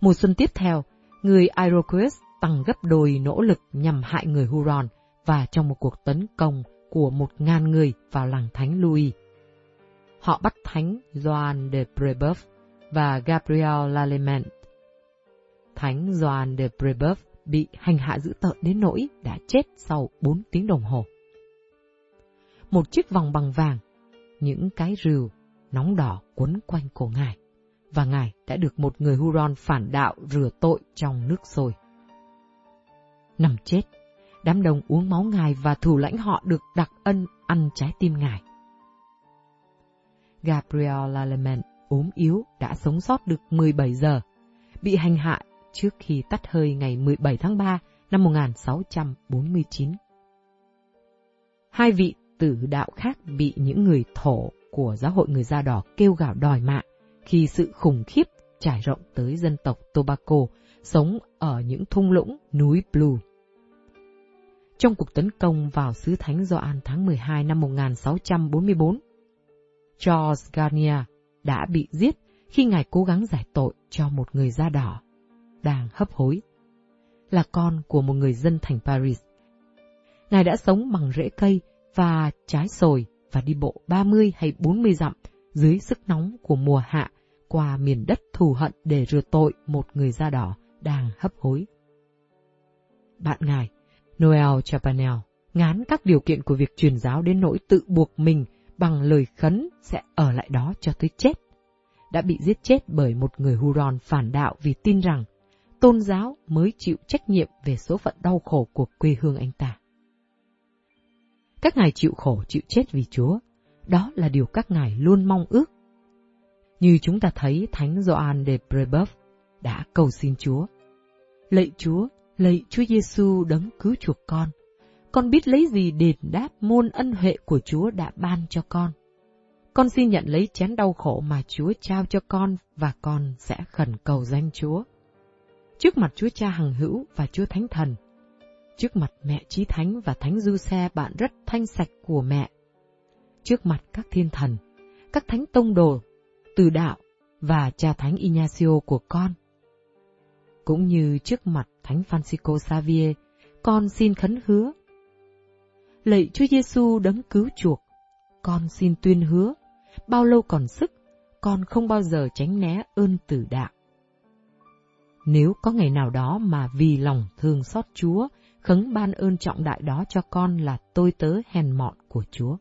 Mùa xuân tiếp theo, người Iroquois tăng gấp đôi nỗ lực nhằm hại người Huron và trong một cuộc tấn công của một ngàn người vào làng Thánh Louis. Họ bắt Thánh Joan de Brebeuf và Gabriel Lallement. Thánh Joan de Brebeuf bị hành hạ dữ tợn đến nỗi đã chết sau 4 tiếng đồng hồ. Một chiếc vòng bằng vàng, những cái rìu nóng đỏ quấn quanh cổ ngài, và ngài đã được một người Huron phản đạo rửa tội trong nước sôi. Nằm chết, đám đông uống máu ngài và thủ lãnh họ được đặc ân ăn trái tim ngài. Gabriel Lallemand ốm yếu đã sống sót được 17 giờ, bị hành hạ trước khi tắt hơi ngày 17 tháng 3 năm 1649. Hai vị tử đạo khác bị những người thổ của giáo hội người da đỏ kêu gào đòi mạng khi sự khủng khiếp trải rộng tới dân tộc Tobacco sống ở những thung lũng núi Blue. Trong cuộc tấn công vào xứ Thánh Gioan tháng 12 năm 1644, charles Garnier đã bị giết khi ngài cố gắng giải tội cho một người da đỏ, đang hấp hối. Là con của một người dân thành Paris. Ngài đã sống bằng rễ cây và trái sồi và đi bộ 30 hay 40 dặm dưới sức nóng của mùa hạ qua miền đất thù hận để rửa tội một người da đỏ đang hấp hối. Bạn ngài, Noel Chapanel, ngán các điều kiện của việc truyền giáo đến nỗi tự buộc mình bằng lời khấn sẽ ở lại đó cho tới chết. Đã bị giết chết bởi một người Huron phản đạo vì tin rằng tôn giáo mới chịu trách nhiệm về số phận đau khổ của quê hương anh ta. Các ngài chịu khổ chịu chết vì Chúa, đó là điều các ngài luôn mong ước. Như chúng ta thấy Thánh Gioan de Brebeuf đã cầu xin Chúa. Lạy Chúa, lạy Chúa Giêsu đấng cứu chuộc con, con biết lấy gì đền đáp muôn ân huệ của Chúa đã ban cho con. Con xin nhận lấy chén đau khổ mà Chúa trao cho con và con sẽ khẩn cầu danh Chúa. Trước mặt Chúa Cha Hằng Hữu và Chúa Thánh Thần, trước mặt mẹ Chí Thánh và Thánh Du Xe bạn rất thanh sạch của mẹ, trước mặt các thiên thần, các thánh tông đồ, từ đạo và cha Thánh Ignacio của con. Cũng như trước mặt Thánh Francisco Xavier, con xin khấn hứa lạy Chúa Giêsu đấng cứu chuộc, con xin tuyên hứa, bao lâu còn sức, con không bao giờ tránh né ơn tử đạo. Nếu có ngày nào đó mà vì lòng thương xót Chúa, khấn ban ơn trọng đại đó cho con là tôi tớ hèn mọn của Chúa.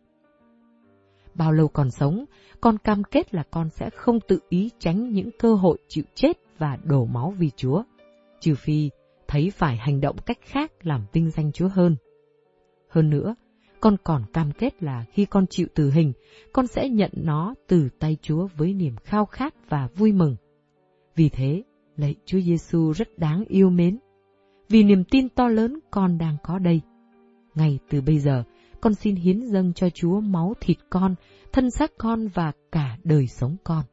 Bao lâu còn sống, con cam kết là con sẽ không tự ý tránh những cơ hội chịu chết và đổ máu vì Chúa, trừ phi thấy phải hành động cách khác làm vinh danh Chúa hơn. Hơn nữa, con còn cam kết là khi con chịu tử hình, con sẽ nhận nó từ tay Chúa với niềm khao khát và vui mừng. Vì thế, lạy Chúa Giêsu rất đáng yêu mến. Vì niềm tin to lớn con đang có đây. Ngay từ bây giờ, con xin hiến dâng cho Chúa máu thịt con, thân xác con và cả đời sống con.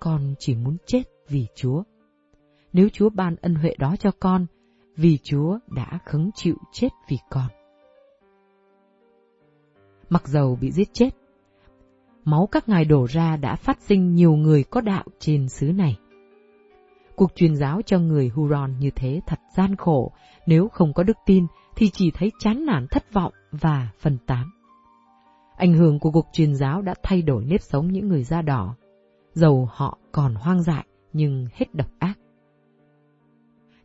Con chỉ muốn chết vì Chúa. Nếu Chúa ban ân huệ đó cho con, vì Chúa đã khấn chịu chết vì con mặc dầu bị giết chết. Máu các ngài đổ ra đã phát sinh nhiều người có đạo trên xứ này. Cuộc truyền giáo cho người Huron như thế thật gian khổ, nếu không có đức tin thì chỉ thấy chán nản thất vọng và phân tán. Ảnh hưởng của cuộc truyền giáo đã thay đổi nếp sống những người da đỏ, dầu họ còn hoang dại nhưng hết độc ác.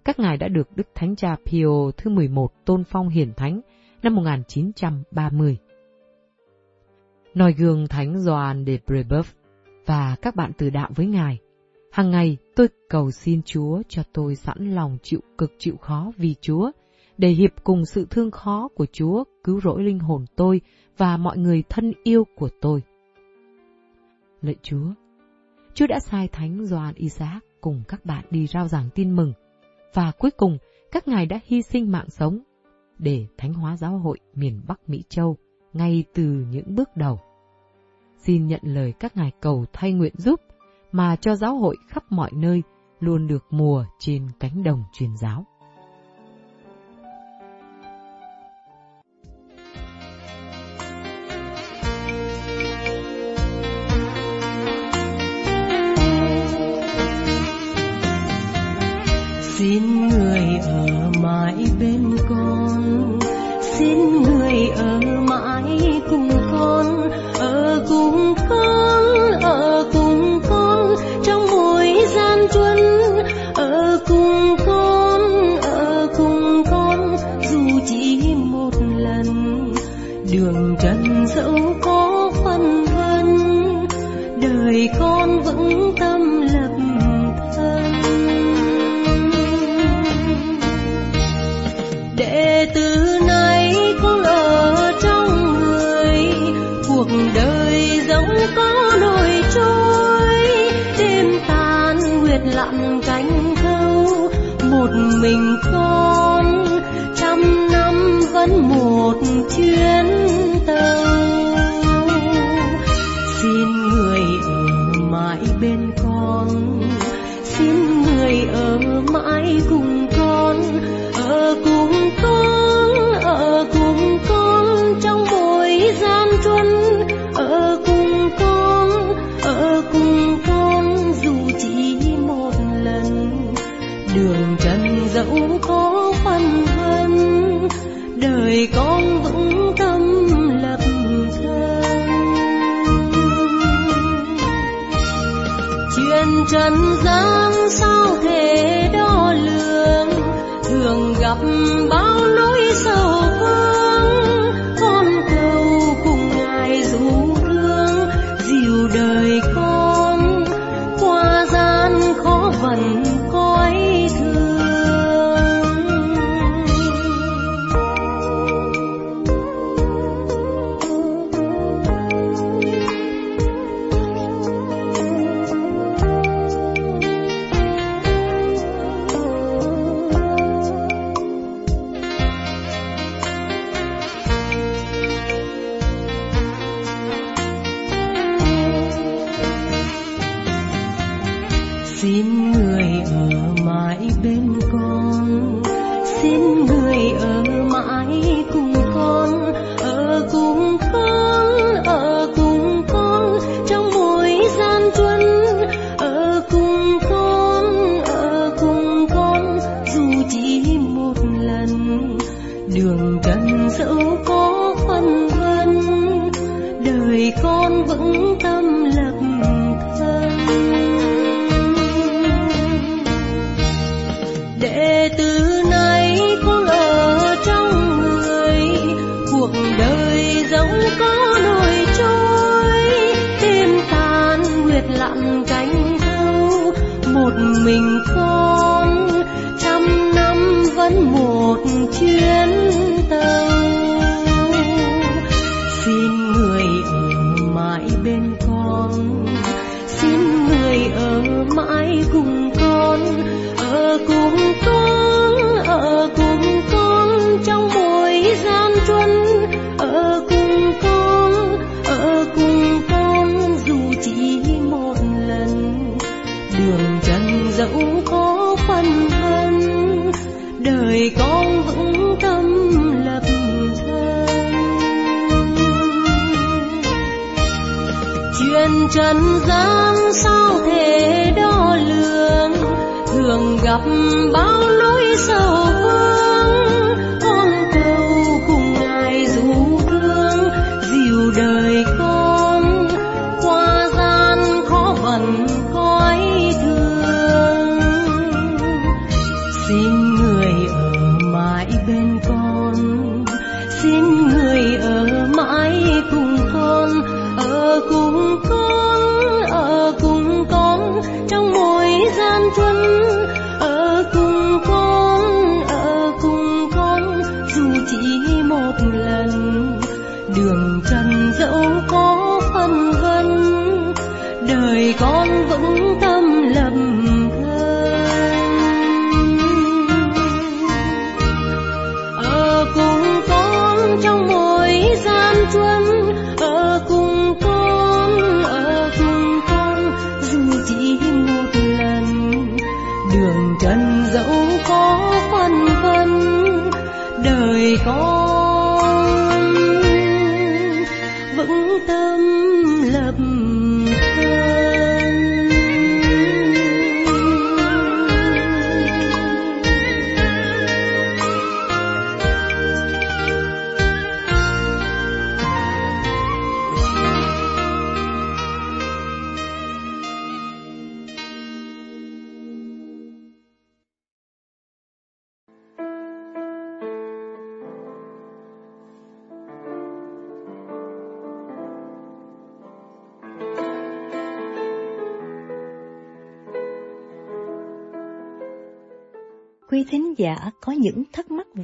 Các ngài đã được Đức Thánh Cha Pio thứ 11 tôn phong hiển thánh năm 1930 Nói gương Thánh Gioan de Brebeuf và các bạn từ đạo với Ngài. Hàng ngày tôi cầu xin Chúa cho tôi sẵn lòng chịu cực chịu khó vì Chúa, để hiệp cùng sự thương khó của Chúa cứu rỗi linh hồn tôi và mọi người thân yêu của tôi. Lạy Chúa, Chúa đã sai Thánh Doan Isaac cùng các bạn đi rao giảng tin mừng, và cuối cùng các ngài đã hy sinh mạng sống để thánh hóa giáo hội miền Bắc Mỹ Châu ngay từ những bước đầu. Xin nhận lời các ngài cầu thay nguyện giúp mà cho giáo hội khắp mọi nơi luôn được mùa trên cánh đồng truyền giáo.
xin người ở mãi bên con trần gian sao thể đo lường? Thường gặp bao nỗi sầu vương trần gian sao thể đo lường? Thường gặp bao nỗi sầu vương.